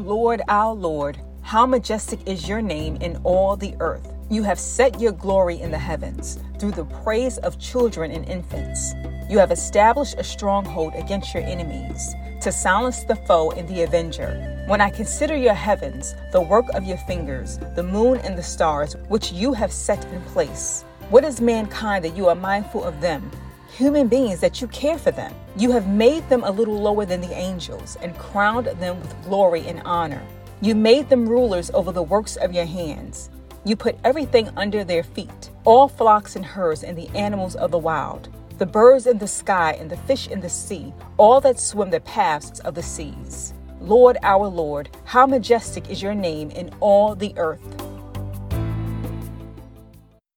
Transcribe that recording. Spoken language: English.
Lord, our Lord, how majestic is your name in all the earth. You have set your glory in the heavens through the praise of children and infants. You have established a stronghold against your enemies to silence the foe and the avenger. When I consider your heavens, the work of your fingers, the moon and the stars, which you have set in place, what is mankind that you are mindful of them? Human beings that you care for them. You have made them a little lower than the angels and crowned them with glory and honor. You made them rulers over the works of your hands. You put everything under their feet all flocks and herds and the animals of the wild, the birds in the sky and the fish in the sea, all that swim the paths of the seas. Lord our Lord, how majestic is your name in all the earth.